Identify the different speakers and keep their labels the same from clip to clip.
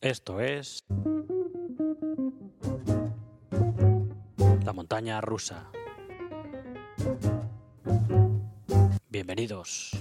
Speaker 1: Esto es la montaña rusa. Bienvenidos.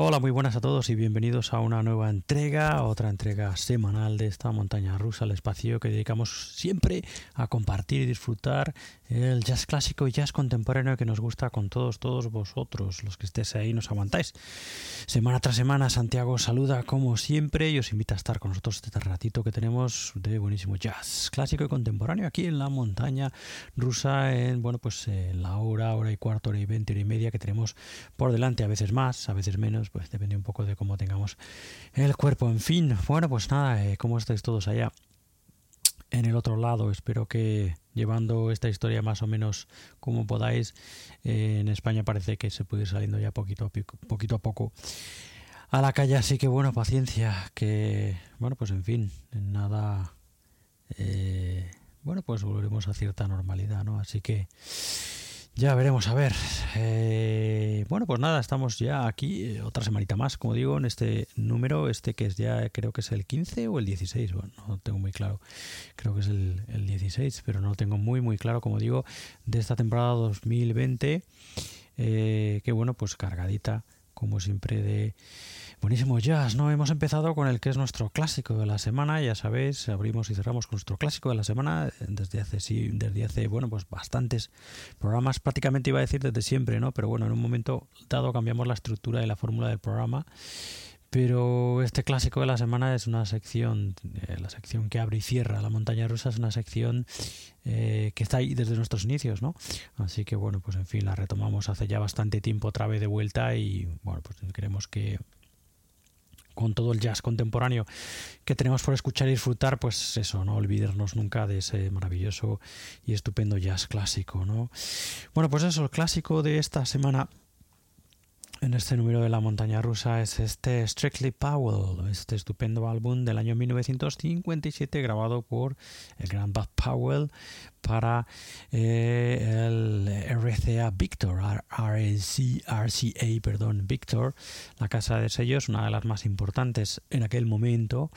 Speaker 1: Hola, muy buenas a todos y bienvenidos a una nueva entrega, otra entrega semanal de esta montaña rusa, el espacio que dedicamos siempre a compartir y disfrutar el jazz clásico y jazz contemporáneo que nos gusta con todos, todos vosotros, los que estéis ahí, nos aguantáis. Semana tras semana, Santiago saluda como siempre y os invita a estar con nosotros este ratito que tenemos de buenísimo jazz clásico y contemporáneo aquí en la montaña rusa, en, bueno, pues en la hora, hora y cuarto, hora y veinte, hora y media que tenemos por delante, a veces más, a veces menos pues depende un poco de cómo tengamos el cuerpo. En fin, bueno, pues nada, eh, ¿cómo estáis todos allá? En el otro lado, espero que llevando esta historia más o menos como podáis. Eh, en España parece que se puede ir saliendo ya poquito a poquito a poco a la calle, así que bueno, paciencia, que bueno, pues en fin, nada, eh, bueno, pues volveremos a cierta normalidad, ¿no? Así que ya veremos, a ver. Eh, bueno, pues nada, estamos ya aquí eh, otra semanita más, como digo, en este número, este que es ya, creo que es el 15 o el 16, bueno, no tengo muy claro, creo que es el, 16, pero no lo tengo muy, muy claro, como digo, de esta temporada 2020, eh, que bueno, pues cargadita, como siempre, de Buenísimo jazz, ¿no? Hemos empezado con el que es nuestro clásico de la semana, ya sabéis, abrimos y cerramos con nuestro clásico de la semana desde hace, sí, desde hace, bueno, pues bastantes programas, prácticamente iba a decir desde siempre, ¿no? Pero bueno, en un momento dado cambiamos la estructura y la fórmula del programa. Pero este clásico de la semana es una sección, eh, la sección que abre y cierra la montaña rusa es una sección eh, que está ahí desde nuestros inicios, ¿no? Así que bueno, pues en fin, la retomamos hace ya bastante tiempo otra vez de vuelta y bueno, pues creemos que con todo el jazz contemporáneo que tenemos por escuchar y disfrutar, pues eso, no olvidarnos nunca de ese maravilloso y estupendo jazz clásico, ¿no? Bueno, pues eso, el clásico de esta semana en este número de la montaña rusa es este Strictly Powell, este estupendo álbum del año 1957 grabado por el gran Bud Powell para eh, el RCA Victor, RCA, perdón, Victor, la casa de sellos, una de las más importantes en aquel momento.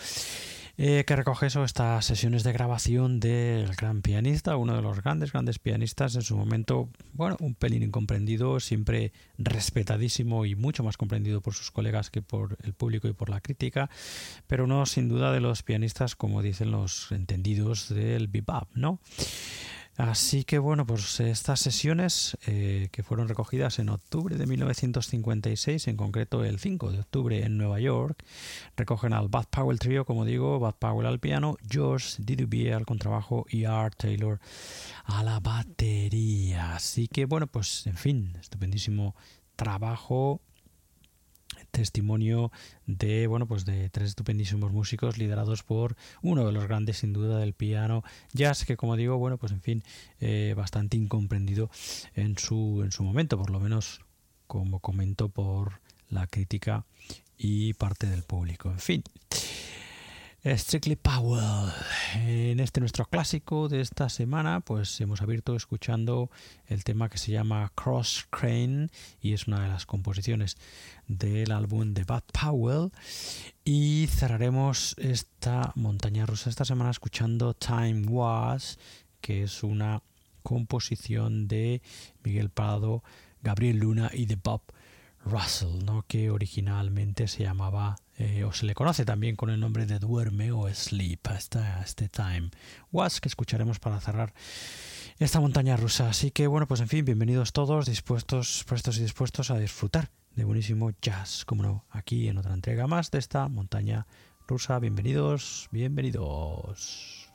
Speaker 1: Eh, que recoge eso, estas sesiones de grabación del gran pianista, uno de los grandes, grandes pianistas en su momento, bueno, un pelín incomprendido, siempre respetadísimo y mucho más comprendido por sus colegas que por el público y por la crítica, pero no sin duda de los pianistas, como dicen los entendidos del bebop, ¿no? Así que bueno, pues estas sesiones eh, que fueron recogidas en octubre de 1956, en concreto el 5 de octubre en Nueva York, recogen al Bud Powell Trio, como digo, Bud Powell al piano, George Dubier al contrabajo y Art Taylor a la batería. Así que bueno, pues en fin, estupendísimo trabajo testimonio de bueno pues de tres estupendísimos músicos liderados por uno de los grandes sin duda del piano jazz que como digo bueno pues en fin eh, bastante incomprendido en su en su momento por lo menos como comento por la crítica y parte del público. En fin Strictly Powell. En este nuestro clásico de esta semana, pues hemos abierto escuchando el tema que se llama Cross Crane y es una de las composiciones del álbum de Bud Powell. Y cerraremos esta montaña rusa esta semana escuchando Time Was, que es una composición de Miguel Prado, Gabriel Luna y de Bob Russell, ¿no? que originalmente se llamaba eh, o se le conoce también con el nombre de Duerme o Sleep, hasta este Time Was que escucharemos para cerrar esta montaña rusa. Así que bueno, pues en fin, bienvenidos todos, dispuestos, prestos y dispuestos a disfrutar de buenísimo jazz, como no, aquí en otra entrega más de esta montaña rusa. Bienvenidos, bienvenidos.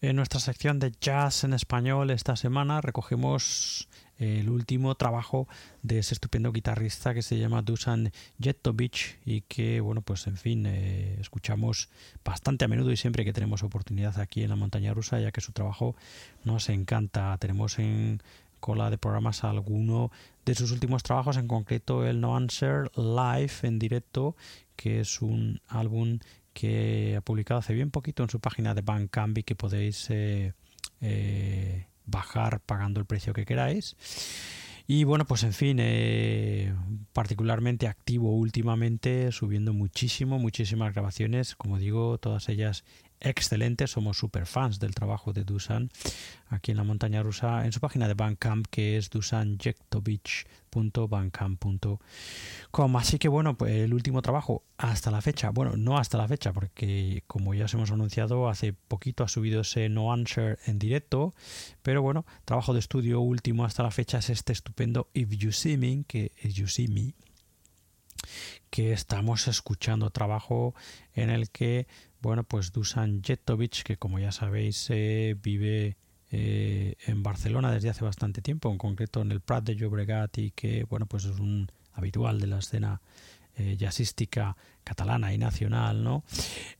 Speaker 1: En nuestra sección de jazz en español esta semana recogemos el último trabajo de ese estupendo guitarrista que se llama Dusan Jetovic y que, bueno, pues en fin, eh, escuchamos bastante a menudo y siempre que tenemos oportunidad aquí en la montaña rusa, ya que su trabajo nos encanta. Tenemos en cola de programas alguno de sus últimos trabajos, en concreto el No Answer Live en directo, que es un álbum que ha publicado hace bien poquito en su página de Bandcamp y que podéis eh, eh, bajar pagando el precio que queráis. Y bueno, pues en fin, eh, particularmente activo últimamente, subiendo muchísimo, muchísimas grabaciones, como digo, todas ellas excelentes, somos super fans del trabajo de Dusan aquí en la montaña rusa, en su página de Bandcamp que es dusanjektovich.bandcamp.com. Así que bueno, pues el último trabajo hasta la fecha, bueno, no hasta la fecha, porque como ya os hemos anunciado, hace poquito ha subido ese No Answer en directo, pero bueno, trabajo de estudio último hasta la fecha es este estupendo If You See Me, que es You See Me, que estamos escuchando trabajo en el que bueno, pues Dusan Jetovic, que como ya sabéis eh, vive eh, en Barcelona desde hace bastante tiempo, en concreto en el Prat de Llobregat y que bueno, pues es un habitual de la escena eh, jazzística catalana y nacional, ¿no?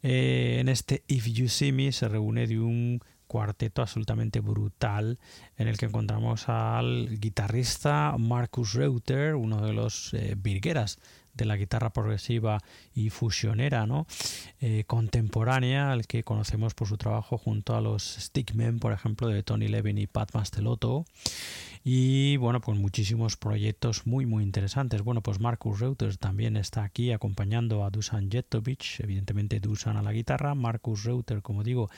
Speaker 1: en este If You See Me se reúne de un cuarteto absolutamente brutal en el que encontramos al guitarrista Marcus Reuter, uno de los virgueras de la guitarra progresiva y fusionera, ¿no? Eh, contemporánea, al que conocemos por su trabajo junto a los Stickmen, por ejemplo, de Tony Levin y Pat Mastelotto. Y bueno, pues muchísimos proyectos muy, muy interesantes. Bueno, pues Marcus Reuters también está aquí acompañando a Dusan Jetovic, evidentemente Dusan a la guitarra, Marcus Reuter, como digo,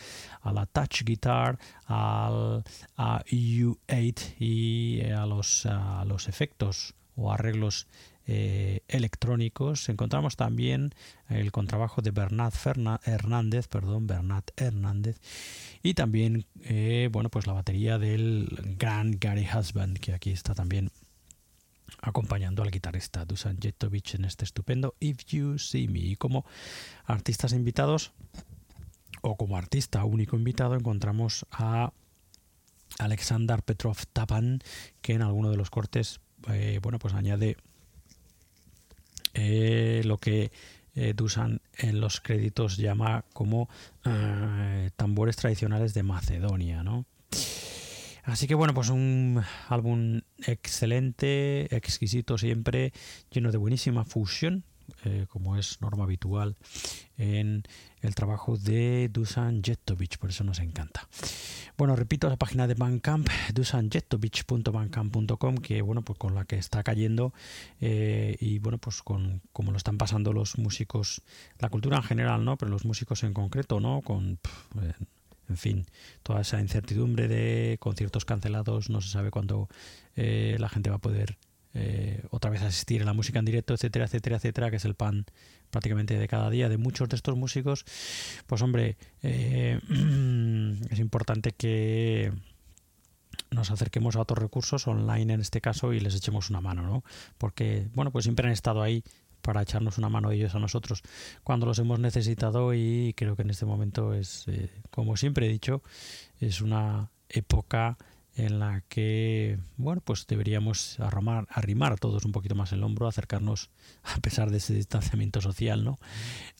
Speaker 1: a la touch guitar, al, a EU8 y a los, a los efectos o arreglos eh, electrónicos. Encontramos también el contrabajo de Bernat Hernández, perdón, Bernat Hernández, y también, eh, bueno, pues la batería del gran Gary Husband, que aquí está también acompañando al guitarrista Dusan Jetovic en este estupendo If You See Me. Y como artistas invitados, o como artista único invitado, encontramos a Alexander Petrov Tapan, que en alguno de los cortes, eh, bueno, pues añade eh, lo que eh, Dusan en los créditos llama como eh, tambores tradicionales de Macedonia, ¿no? Así que bueno, pues un álbum excelente, exquisito siempre, lleno de buenísima fusión, como es norma habitual en el trabajo de Dusan Jetovic, por eso nos encanta. Bueno, repito la página de Bandcamp, dusanjetovic.bandcamp.com, que bueno, pues con la que está cayendo eh, y bueno, pues con como lo están pasando los músicos, la cultura en general, ¿no? Pero los músicos en concreto, ¿no? Con en fin, toda esa incertidumbre de conciertos cancelados, no se sabe cuándo eh, la gente va a poder eh, otra vez asistir a la música en directo, etcétera, etcétera, etcétera, que es el pan prácticamente de cada día de muchos de estos músicos, pues hombre, eh, es importante que nos acerquemos a otros recursos online en este caso y les echemos una mano, ¿no? Porque, bueno, pues siempre han estado ahí para echarnos una mano ellos a nosotros cuando los hemos necesitado y creo que en este momento es, eh, como siempre he dicho, es una época en la que, bueno, pues deberíamos arrimar, arrimar todos un poquito más el hombro, acercarnos, a pesar de ese distanciamiento social, ¿no?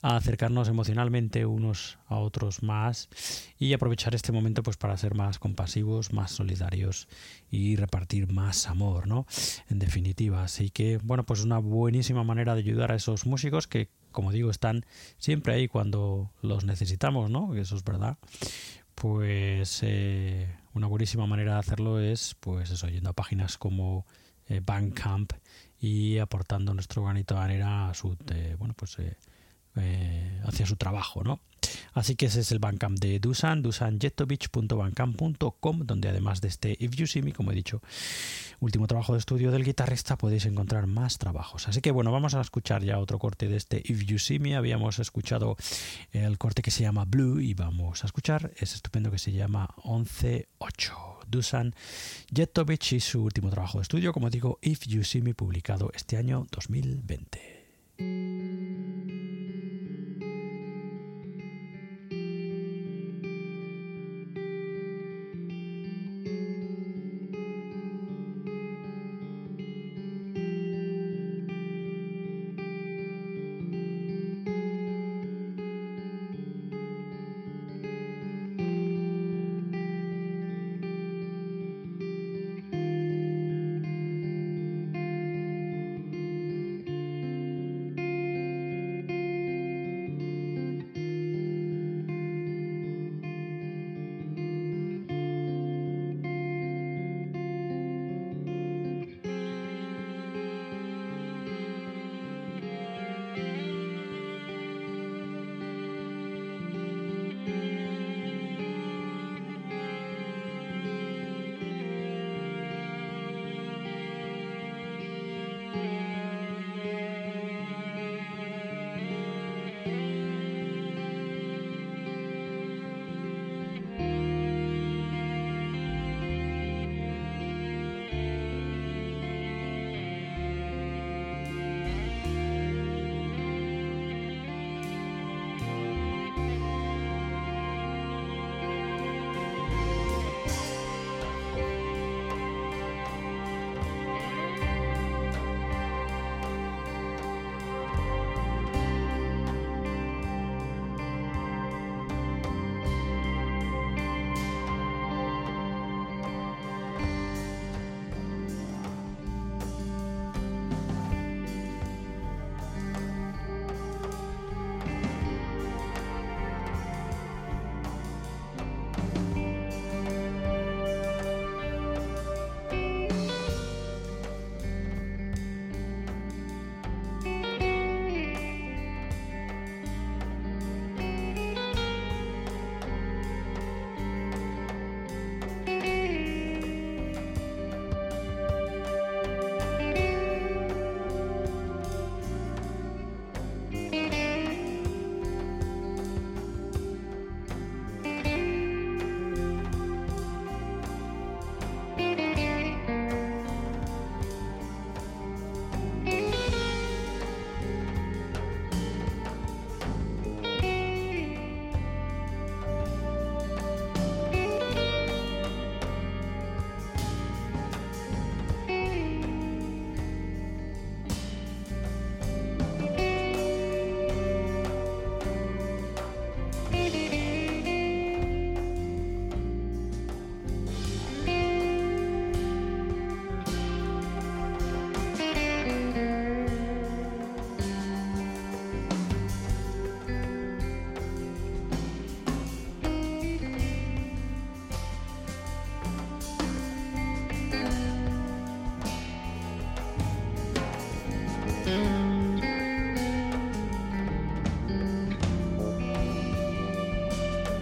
Speaker 1: A acercarnos emocionalmente unos a otros más y aprovechar este momento pues para ser más compasivos, más solidarios y repartir más amor, ¿no? En definitiva, así que, bueno, pues una buenísima manera de ayudar a esos músicos que como digo, están siempre ahí cuando los necesitamos, ¿no? Eso es verdad. Pues eh, una buenísima manera de hacerlo es, pues eso, yendo a páginas como eh, Bandcamp y aportando nuestro granito de arena a su, bueno, pues eh, eh, hacia su trabajo, ¿no? Así que ese es el Bandcamp de Dusan, dusanjetovic.bandcamp.com, donde además de este If You See Me, como he dicho, último trabajo de estudio del guitarrista, podéis encontrar más trabajos. Así que bueno, vamos a escuchar ya otro corte de este If You See Me. Habíamos escuchado el corte que se llama Blue y vamos a escuchar ese estupendo que se llama 11.8. Dusan Jetovic y su último trabajo de estudio, como digo, If You See Me, publicado este año 2020. Thank you.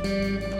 Speaker 1: Música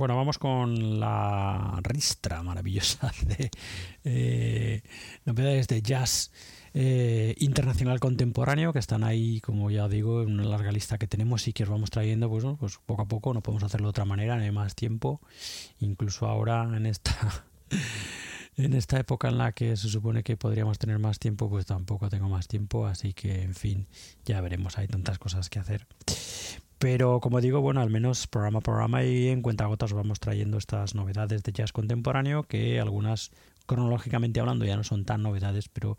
Speaker 1: Bueno, vamos con la ristra maravillosa de eh, novedades de jazz eh, internacional contemporáneo que están ahí, como ya digo, en una larga lista que tenemos y que os vamos trayendo, pues, pues poco a poco, no podemos hacerlo de otra manera, no hay más tiempo, incluso ahora en esta en esta época en la que se supone que podríamos tener más tiempo, pues tampoco tengo más tiempo, así que en fin, ya veremos, hay tantas cosas que hacer. Pero como digo, bueno, al menos programa a programa y en cuentagotas vamos trayendo estas novedades de jazz contemporáneo que algunas cronológicamente hablando ya no son tan novedades, pero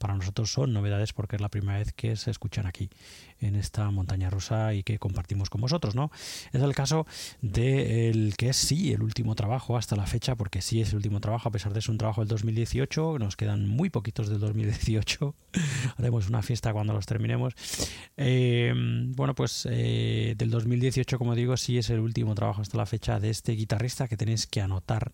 Speaker 1: para nosotros son novedades porque es la primera vez que se escuchan aquí en esta montaña rusa y que compartimos con vosotros, ¿no? Es el caso del que es sí el último trabajo hasta la fecha, porque sí es el último trabajo, a pesar de ser un trabajo del 2018, nos quedan muy poquitos del 2018, haremos una fiesta cuando los terminemos. Eh, bueno, pues eh, del 2018, como digo, sí es el último trabajo hasta la fecha de este guitarrista que tenéis que anotar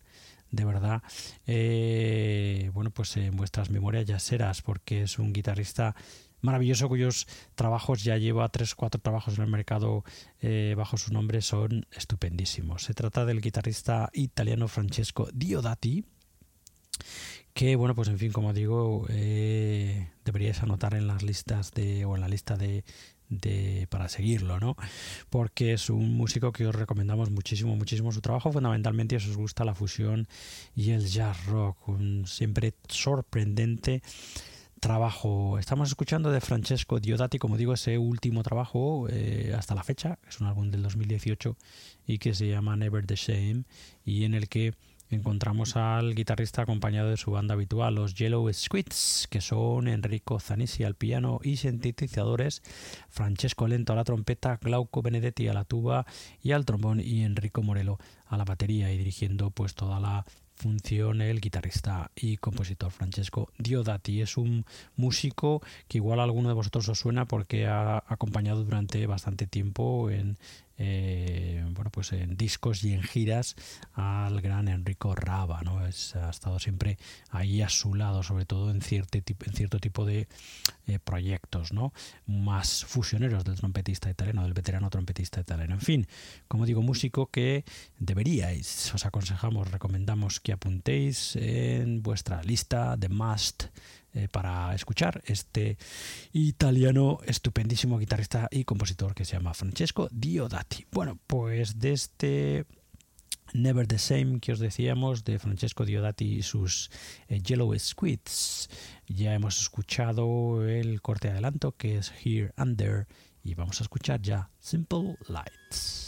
Speaker 1: de verdad, eh, bueno, pues en vuestras memorias ya serás, porque es un guitarrista maravilloso cuyos trabajos ya lleva tres cuatro trabajos en el mercado eh, bajo su nombre son estupendísimos. Se trata del guitarrista italiano Francesco Diodati que bueno pues en fin como digo eh, deberíais anotar en las listas de o en la lista de de, para seguirlo, ¿no? Porque es un músico que os recomendamos muchísimo, muchísimo su trabajo, fundamentalmente si os gusta la fusión y el jazz rock, un siempre sorprendente trabajo. Estamos escuchando de Francesco Diodati, como digo, ese último trabajo eh, hasta la fecha, es un álbum del 2018 y que se llama Never the Same y en el que encontramos al guitarrista acompañado de su banda habitual, los Yellow Squids, que son Enrico Zanisi al piano y sintetizadores, Francesco Lento a la trompeta, Glauco Benedetti a la tuba y al trombón y Enrico Morello a la batería y dirigiendo pues toda la función el guitarrista y compositor Francesco Diodati. Es un músico que igual a alguno de vosotros os suena porque ha acompañado durante bastante tiempo en eh, bueno, pues en discos y en giras al gran Enrico Raba, ¿no? ha estado siempre ahí a su lado, sobre todo en cierto, en cierto tipo de eh, proyectos, ¿no? Más fusioneros del trompetista italiano, del veterano trompetista italiano. En fin, como digo, músico que deberíais, os aconsejamos, recomendamos que apuntéis en vuestra lista de must eh, para escuchar este italiano estupendísimo guitarrista y compositor que se llama Francesco Diodati. Bueno, pues de este Never the Same que os decíamos de Francesco Diodati y sus eh, Yellow Squids. Ya hemos escuchado el corte adelanto que es Here and There y vamos a escuchar ya Simple Lights.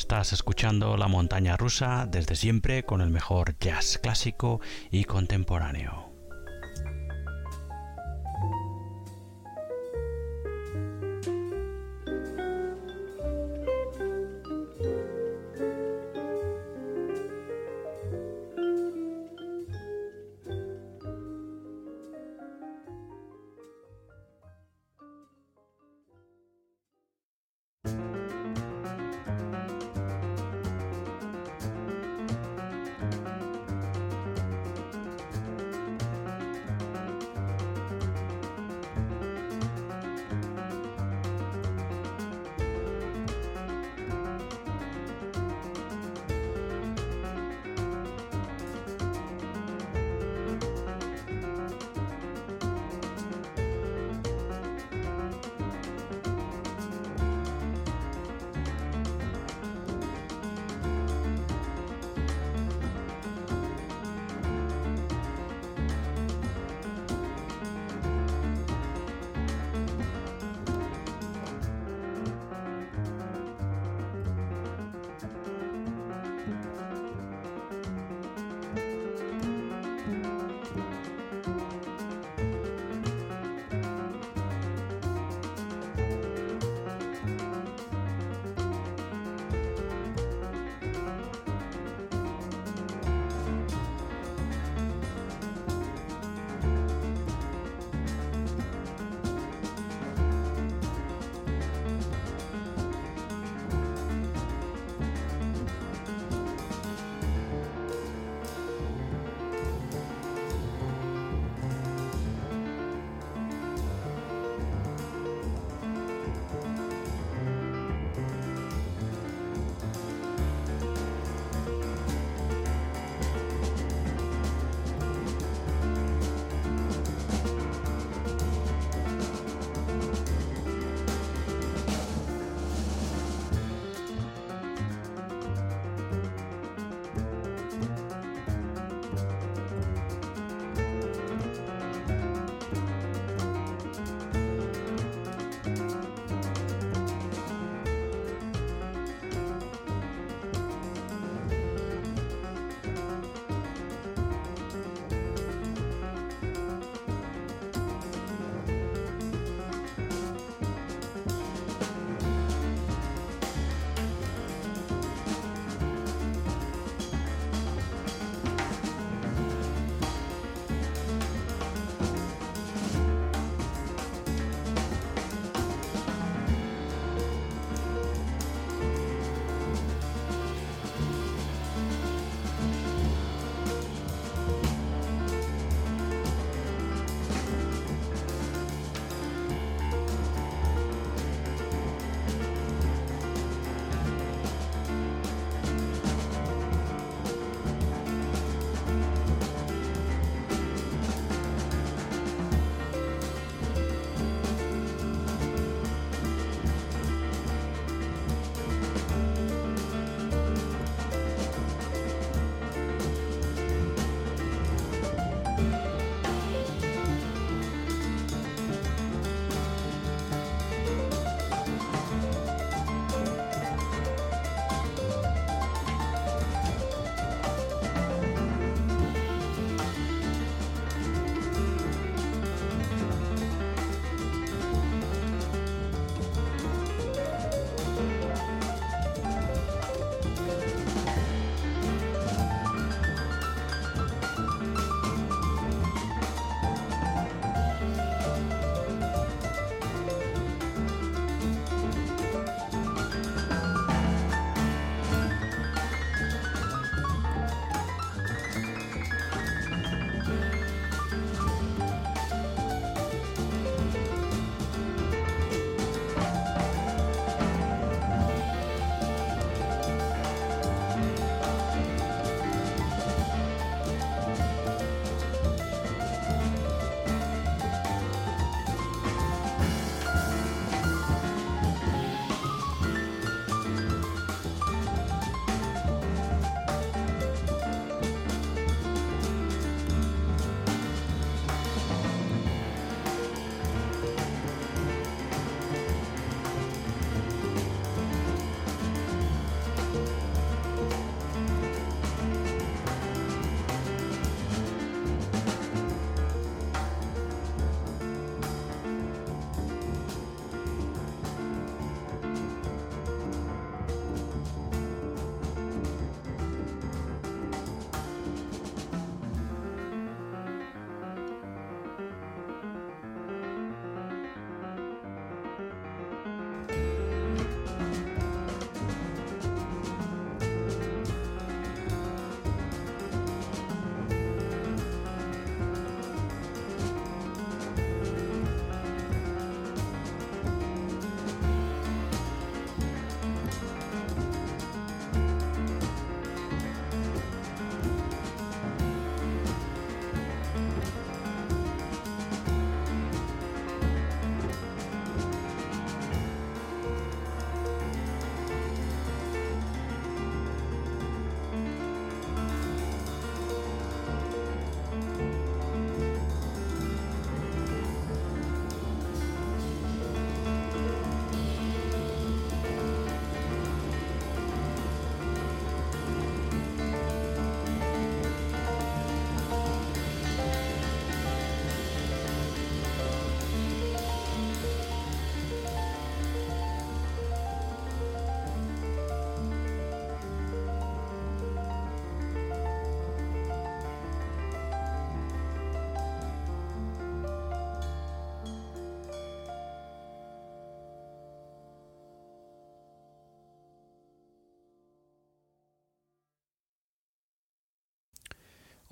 Speaker 1: Estás escuchando La Montaña Rusa desde siempre con el mejor jazz clásico y contemporáneo.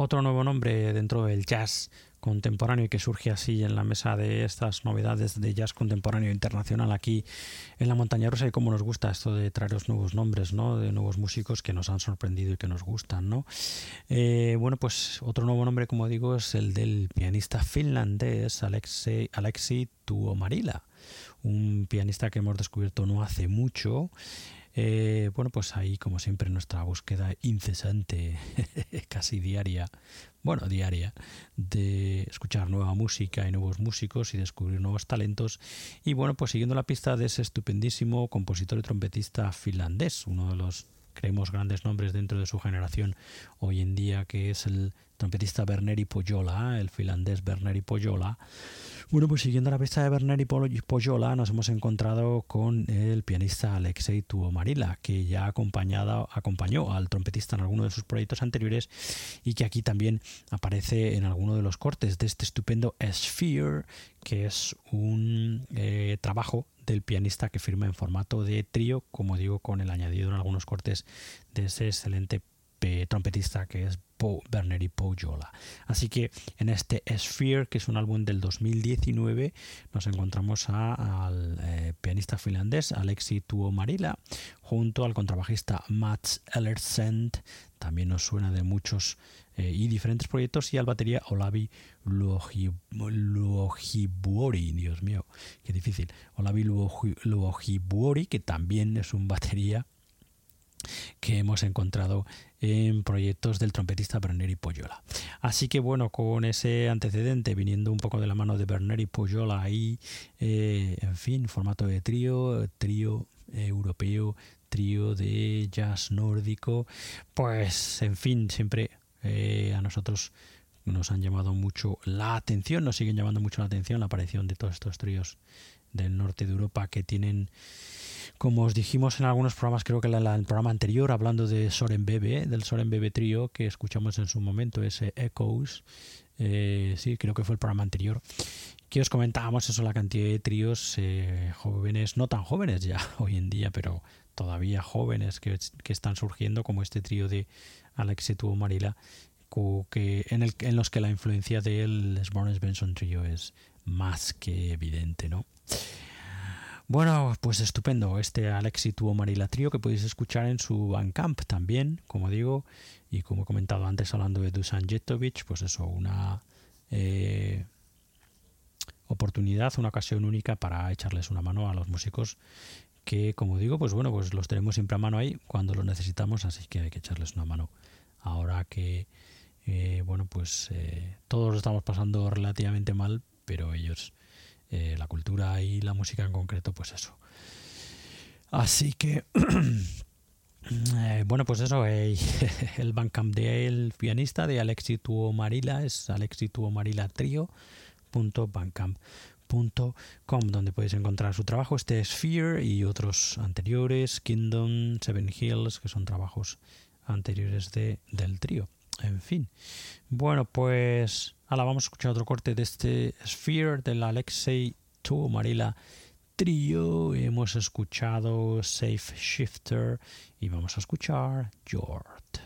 Speaker 1: Otro nuevo nombre dentro del jazz contemporáneo y que surge así en la mesa de estas novedades de jazz contemporáneo internacional aquí en la montaña rusa y cómo nos gusta esto de traeros nuevos nombres, ¿no? De nuevos músicos que nos han sorprendido y que nos gustan, ¿no? Eh, bueno, pues otro nuevo nombre, como digo, es el del pianista finlandés Alexei, Alexei Tuomarila, un pianista que hemos descubierto no hace mucho eh, bueno, pues ahí, como siempre, nuestra búsqueda incesante, casi diaria, bueno, diaria, de escuchar nueva música y nuevos músicos y descubrir nuevos talentos. Y bueno, pues siguiendo la pista de ese estupendísimo compositor y trompetista finlandés, uno de los creemos grandes nombres dentro de su generación hoy en día, que es el trompetista Berneri Poyola, el finlandés Berneri Poyola. Bueno, pues siguiendo la pista de Berneri Poyola, nos hemos encontrado con el pianista Alexei Tuomarila, que ya acompañó al trompetista en alguno de sus proyectos anteriores y que aquí también aparece en alguno de los cortes de este estupendo Sphere, que es un eh, trabajo del pianista que firma en formato de trío, como digo, con el añadido en algunos cortes de ese excelente trompetista que es Bo Berneri Pojola. Así que en este Sphere, que es un álbum del 2019, nos encontramos al eh, pianista finlandés Alexi Tuomarila junto al contrabajista Mats Ellersend, también nos suena de muchos eh, y diferentes proyectos, y al batería Olavi Luojibuori, Dios mío, qué difícil, Olavi Luojibuori, que también es un batería que hemos encontrado en proyectos del trompetista Berneri Poyola. Así que bueno, con ese antecedente, viniendo un poco de la mano de Berneri Poyola ahí, eh, en fin, formato de trío, trío europeo, trío de jazz nórdico, pues en fin, siempre eh, a nosotros nos han llamado mucho la atención, nos siguen llamando mucho la atención la aparición de todos estos tríos del norte de Europa que tienen como os dijimos en algunos programas, creo que en el programa anterior, hablando de Soren Bebe, del Soren Bebe Trio que escuchamos en su momento, ese Echoes, eh, sí, creo que fue el programa anterior, que os comentábamos eso, la cantidad de tríos eh, jóvenes, no tan jóvenes ya hoy en día, pero todavía jóvenes que, están surgiendo, como este trío de Alex Tuvo Marila, que, en, el, en los que la influencia del Sbornes Benson Trio es más que evidente, ¿no? Bueno, pues estupendo. Este Alexi tuvo Marila Trio que podéis escuchar en su Bandcamp también, como digo, y como he comentado antes hablando de Dusan Jetovic, pues eso, una eh, oportunidad, una ocasión única para echarles una mano a los músicos que, como digo, pues bueno, pues los tenemos siempre a mano ahí cuando los necesitamos, así que hay que echarles una mano. Ahora que, eh, bueno, pues eh, todos lo estamos pasando relativamente mal, pero ellos eh, la cultura y la música en concreto, pues eso. Así que, bueno, pues eso, el Bandcamp del pianista de Alexi Marila es alexituomarilатrio.bandcamp.com donde podéis encontrar su trabajo, este Sphere y otros anteriores, Kingdom, Seven Hills, que son trabajos anteriores de, del trío. En fin. Bueno, pues ahora vamos a escuchar otro corte de este Sphere del Alexei Tu Marila Trio. Hemos escuchado Safe Shifter y vamos a escuchar Jort.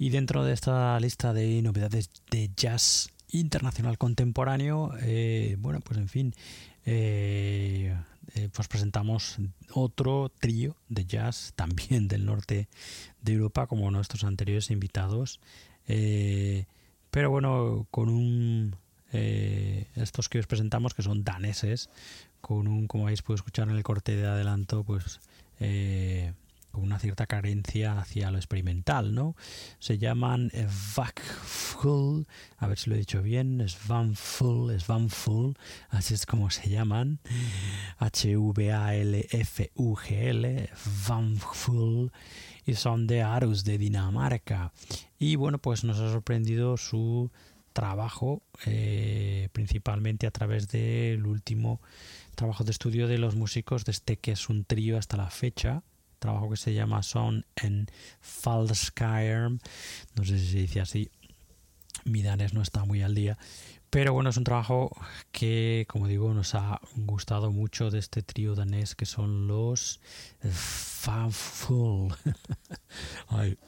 Speaker 1: Y dentro de esta lista de novedades de jazz internacional contemporáneo, eh, bueno, pues en fin, eh, pues presentamos otro trío de jazz también del norte de Europa como nuestros anteriores invitados, pero bueno, con un estos que os presentamos que son daneses, con un, como habéis podido escuchar en el corte de adelanto, pues con una cierta carencia hacia lo experimental, ¿no? Se llaman Vakful, a ver si lo he dicho bien, Svanful, Svanful, así es como se llaman, H-V-A-L-F-U-G-L, Vanful, y son de Arus, de Dinamarca. Y bueno, pues nos ha sorprendido su trabajo, eh, principalmente a través del último trabajo de estudio de los músicos de este que es un trío hasta la fecha, trabajo que se llama Son en Falskirm. No sé si se dice así. Mi danés no está muy al día. Pero bueno, es un trabajo que, como digo, nos ha gustado mucho de este trío danés que son los Fanful.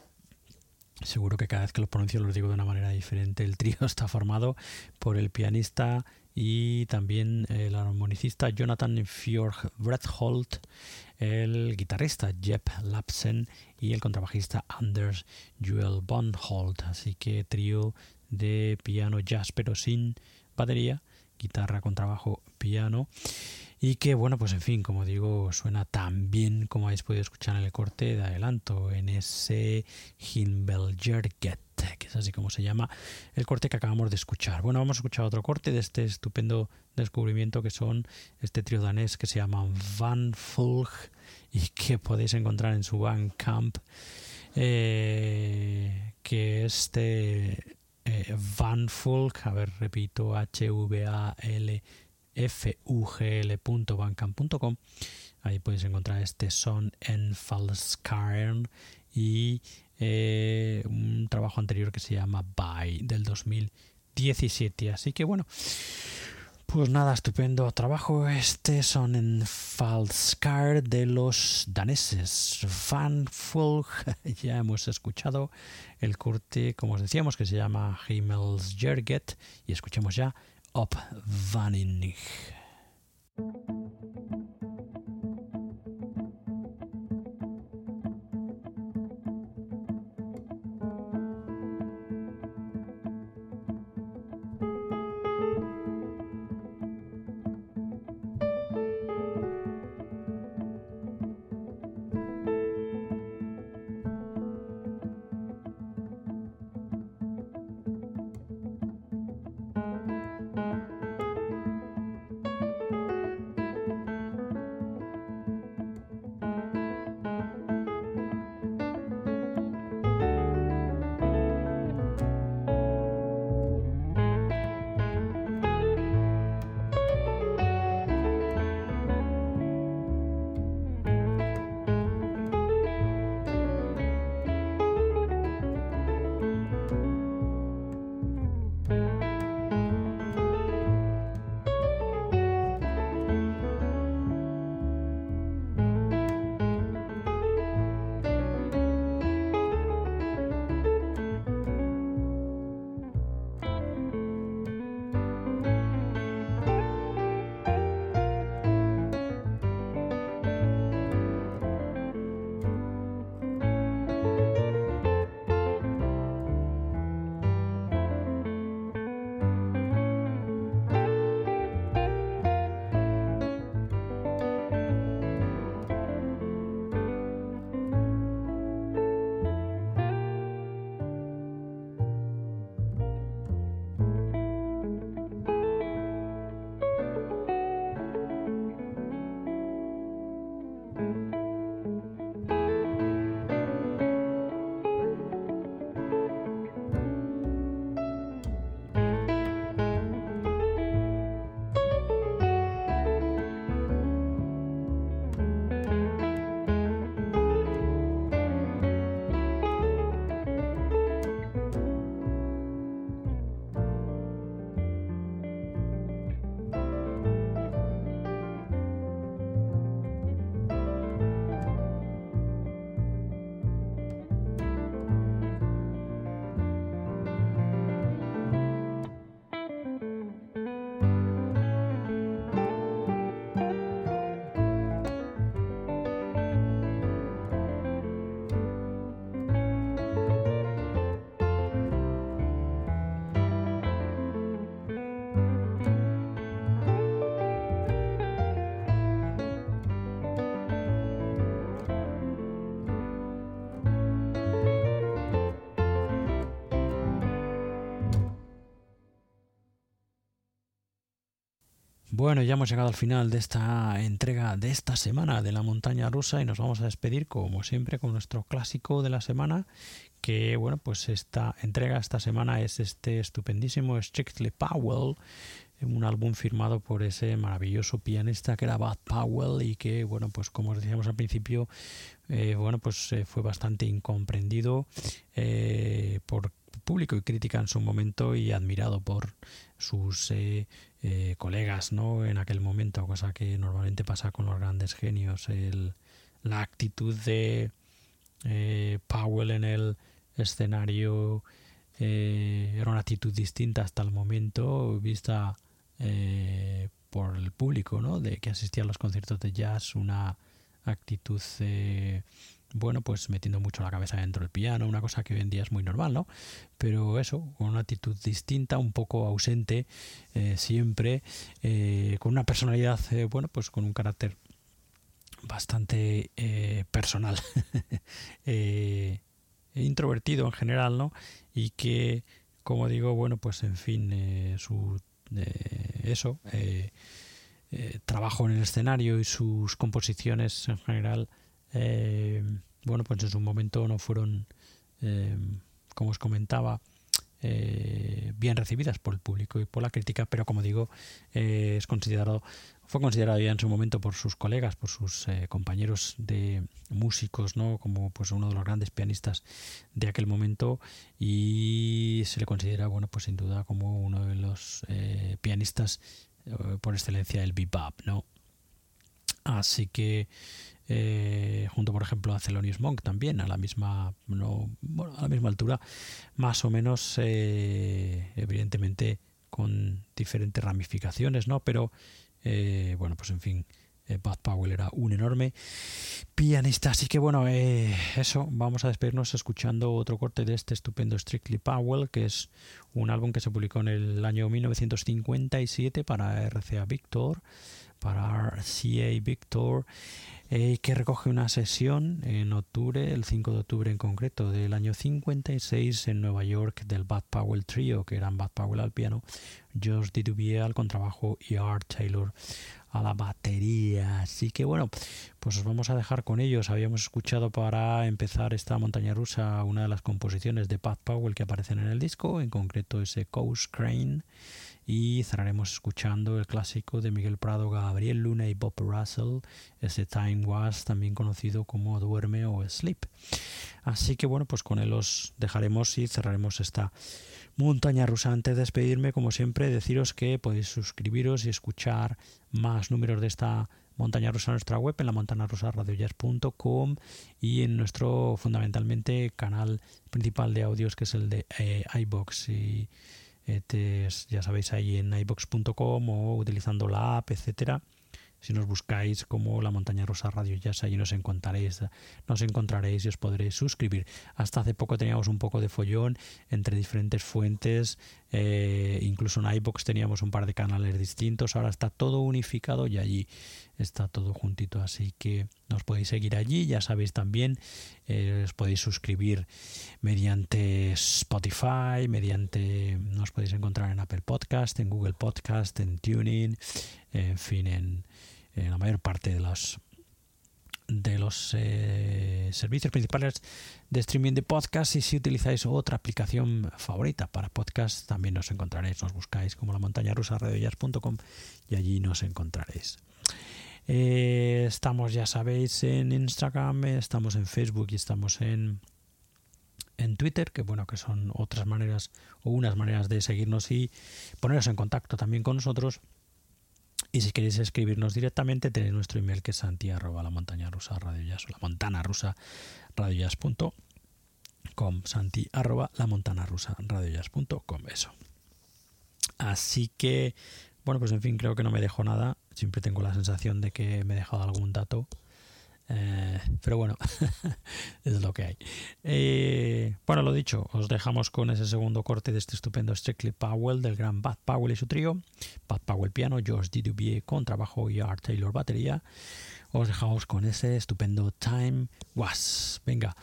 Speaker 1: seguro que cada vez que lo pronuncio lo digo de una manera diferente. El trío está formado por el pianista y también el armonicista Jonathan Fjord Bretholt, el guitarrista Jeb Lapsen y el contrabajista Anders Joel Bonholt. Así que trío de piano jazz, pero sin batería, guitarra, contrabajo, piano. Y que, bueno, pues en fin, como digo, suena tan bien como habéis podido escuchar en el corte de adelanto, en ese Que es así como se llama el corte que acabamos de escuchar. Bueno, vamos a escuchar otro corte de este estupendo descubrimiento que son este trío danés que se llama Van Fulg y que podéis encontrar en su Bandcamp, eh, que este eh, Van Fulg, a ver, repito, H-V-A-L f u g .com. Ahí podéis encontrar este son en Falskaren y eh, un trabajo anterior que se llama By del 2017. Así que bueno, pues nada, estupendo trabajo. Este son en Falskar de los daneses. Van Fulg. Ya hemos escuchado el corte, como os decíamos, que se llama Himmels Jerget. Y escuchemos ya Op Vaninich. Bueno, ya hemos llegado al final de esta entrega de esta semana de la montaña rusa y nos vamos a despedir como siempre con nuestro clásico de la semana que bueno pues esta entrega esta semana es este estupendísimo Strictly Powell un álbum firmado por ese maravilloso pianista que era Bud Powell y que bueno pues como os decíamos al principio eh, bueno pues eh, fue bastante incomprendido eh, por público y crítica en su momento y admirado por sus eh, eh, colegas ¿no? en aquel momento, cosa que normalmente pasa con los grandes genios. La actitud de eh, Powell en el escenario era una actitud distinta hasta el momento, vista por el público ¿no? de que asistía a los conciertos de jazz, una actitud bueno, pues metiendo mucho la cabeza dentro del piano, una cosa que hoy en día es muy normal, ¿no? Pero eso, con una actitud distinta, un poco ausente, eh, siempre, eh, con una personalidad, eh, bueno, pues con un carácter bastante personal, introvertido en general, ¿no? Y que, como digo, bueno, pues en fin, su eso, trabajo en el escenario y sus composiciones en general eh, bueno, pues en su momento no fueron, eh, como os comentaba, eh, bien recibidas por el público y por la crítica, pero como digo, es considerado, fue considerado ya en su momento por sus colegas, por sus compañeros de músicos, ¿no? como pues uno de los grandes pianistas de aquel momento y se le considera, bueno, pues sin duda como uno de los pianistas por excelencia del bebop, ¿no? Así que eh, junto por ejemplo a Thelonious Monk también a la misma no, bueno, a la misma altura más o menos eh, evidentemente con diferentes ramificaciones no pero eh, bueno pues en fin Bud Powell era un enorme pianista. Así que bueno eso vamos a despedirnos escuchando otro corte de este estupendo Strictly Powell que es un álbum que se publicó en el año 1957 para RCA Victor para RCA Victor eh, que recoge una sesión en octubre, el 5 de octubre en concreto, del año 56 en Nueva York del Bud Powell Trio, que eran Bud Powell al piano, George Dubier al contrabajo y Art Taylor a la batería. Así que bueno, pues os vamos a dejar con ellos. Habíamos escuchado para empezar esta montaña rusa una de las composiciones de Bud Powell que aparecen en el disco, en concreto ese Coast Crane y cerraremos escuchando el clásico de Miguel Prado, Gabriel Luna y Bob Russell, ese Time Was, también conocido como Duerme o Sleep. Así que bueno, pues con él os dejaremos y cerraremos esta montaña rusa. Antes de despedirme, como siempre, deciros que podéis suscribiros y escuchar más números de esta montaña rusa en nuestra web, en la montana y en nuestro fundamentalmente canal principal de audios que es el de eh, iBox y ya sabéis ahí en ibox.com o utilizando la app, etcétera. Si nos buscáis como la montaña rosa radio jazz, allí nos encontraréis, nos encontraréis y os podréis suscribir. Hasta hace poco teníamos un poco de follón entre diferentes fuentes, eh, incluso en iBox teníamos un par de canales distintos, ahora está todo unificado y allí está todo juntito, así que nos podéis seguir allí, ya sabéis también, eh, os podéis suscribir mediante Spotify, mediante, nos podéis encontrar en Apple Podcast, en Google Podcast, en Tuning, en fin, en en la mayor parte de los de los eh, servicios principales de streaming de podcast y si utilizáis otra aplicación favorita para podcast también nos encontraréis, nos buscáis como la montaña rusa radioyas.com y allí nos encontraréis. Eh, estamos, ya sabéis, en Instagram, estamos en Facebook y estamos en, en Twitter, que bueno, que son otras maneras o unas maneras de seguirnos y poneros en contacto también con nosotros y si queréis escribirnos directamente, tenéis nuestro email que es santi arroba la montaña rusa radio o la montana rusa radio com santi arroba la montana rusa radio com eso. Así que, bueno, pues en fin, creo que no me dejo nada. Siempre tengo la sensación de que me he dejado algún dato eh, pero bueno, es lo que hay. Eh, bueno, lo dicho, os dejamos con ese segundo corte de este estupendo Strictly Powell del gran Bud Powell y su trío. Bud Powell piano, George Dubier con trabajo y Art Taylor batería. Os dejamos con ese estupendo Time Was. Venga,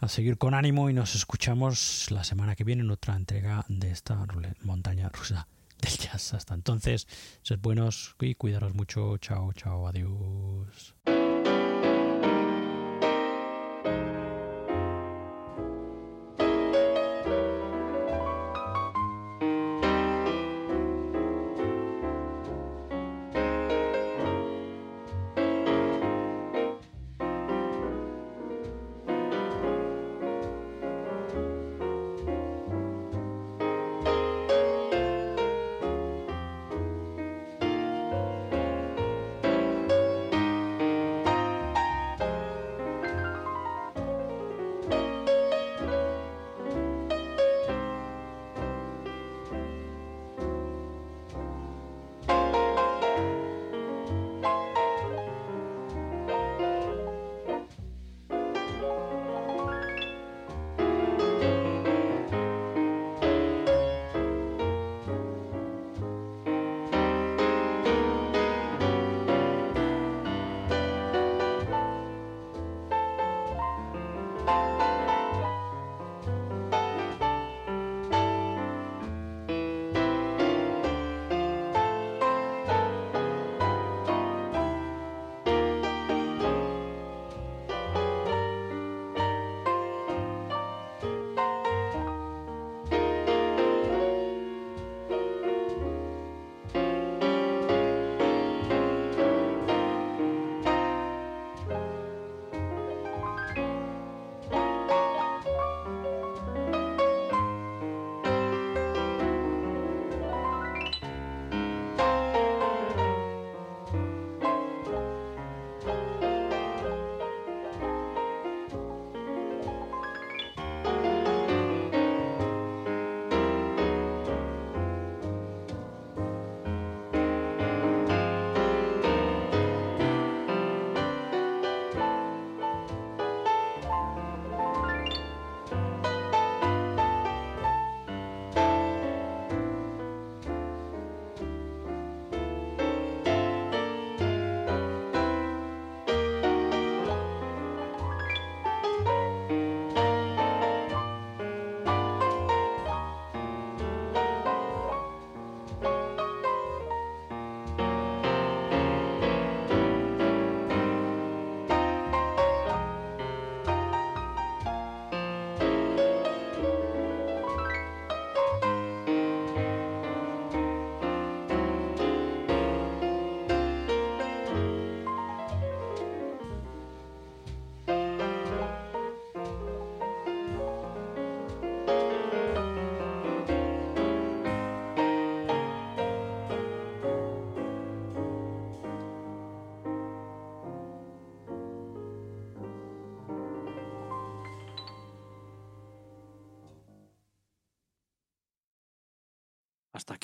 Speaker 1: a seguir con ánimo y nos escuchamos la semana que viene en otra entrega de esta montaña rusa del jazz. Hasta entonces, sed buenos y cuidaros mucho. Chao, chao, adiós. Hasta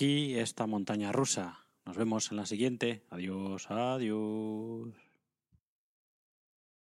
Speaker 1: aquí esta montaña rusa. Nos vemos en la siguiente. Adiós, adiós.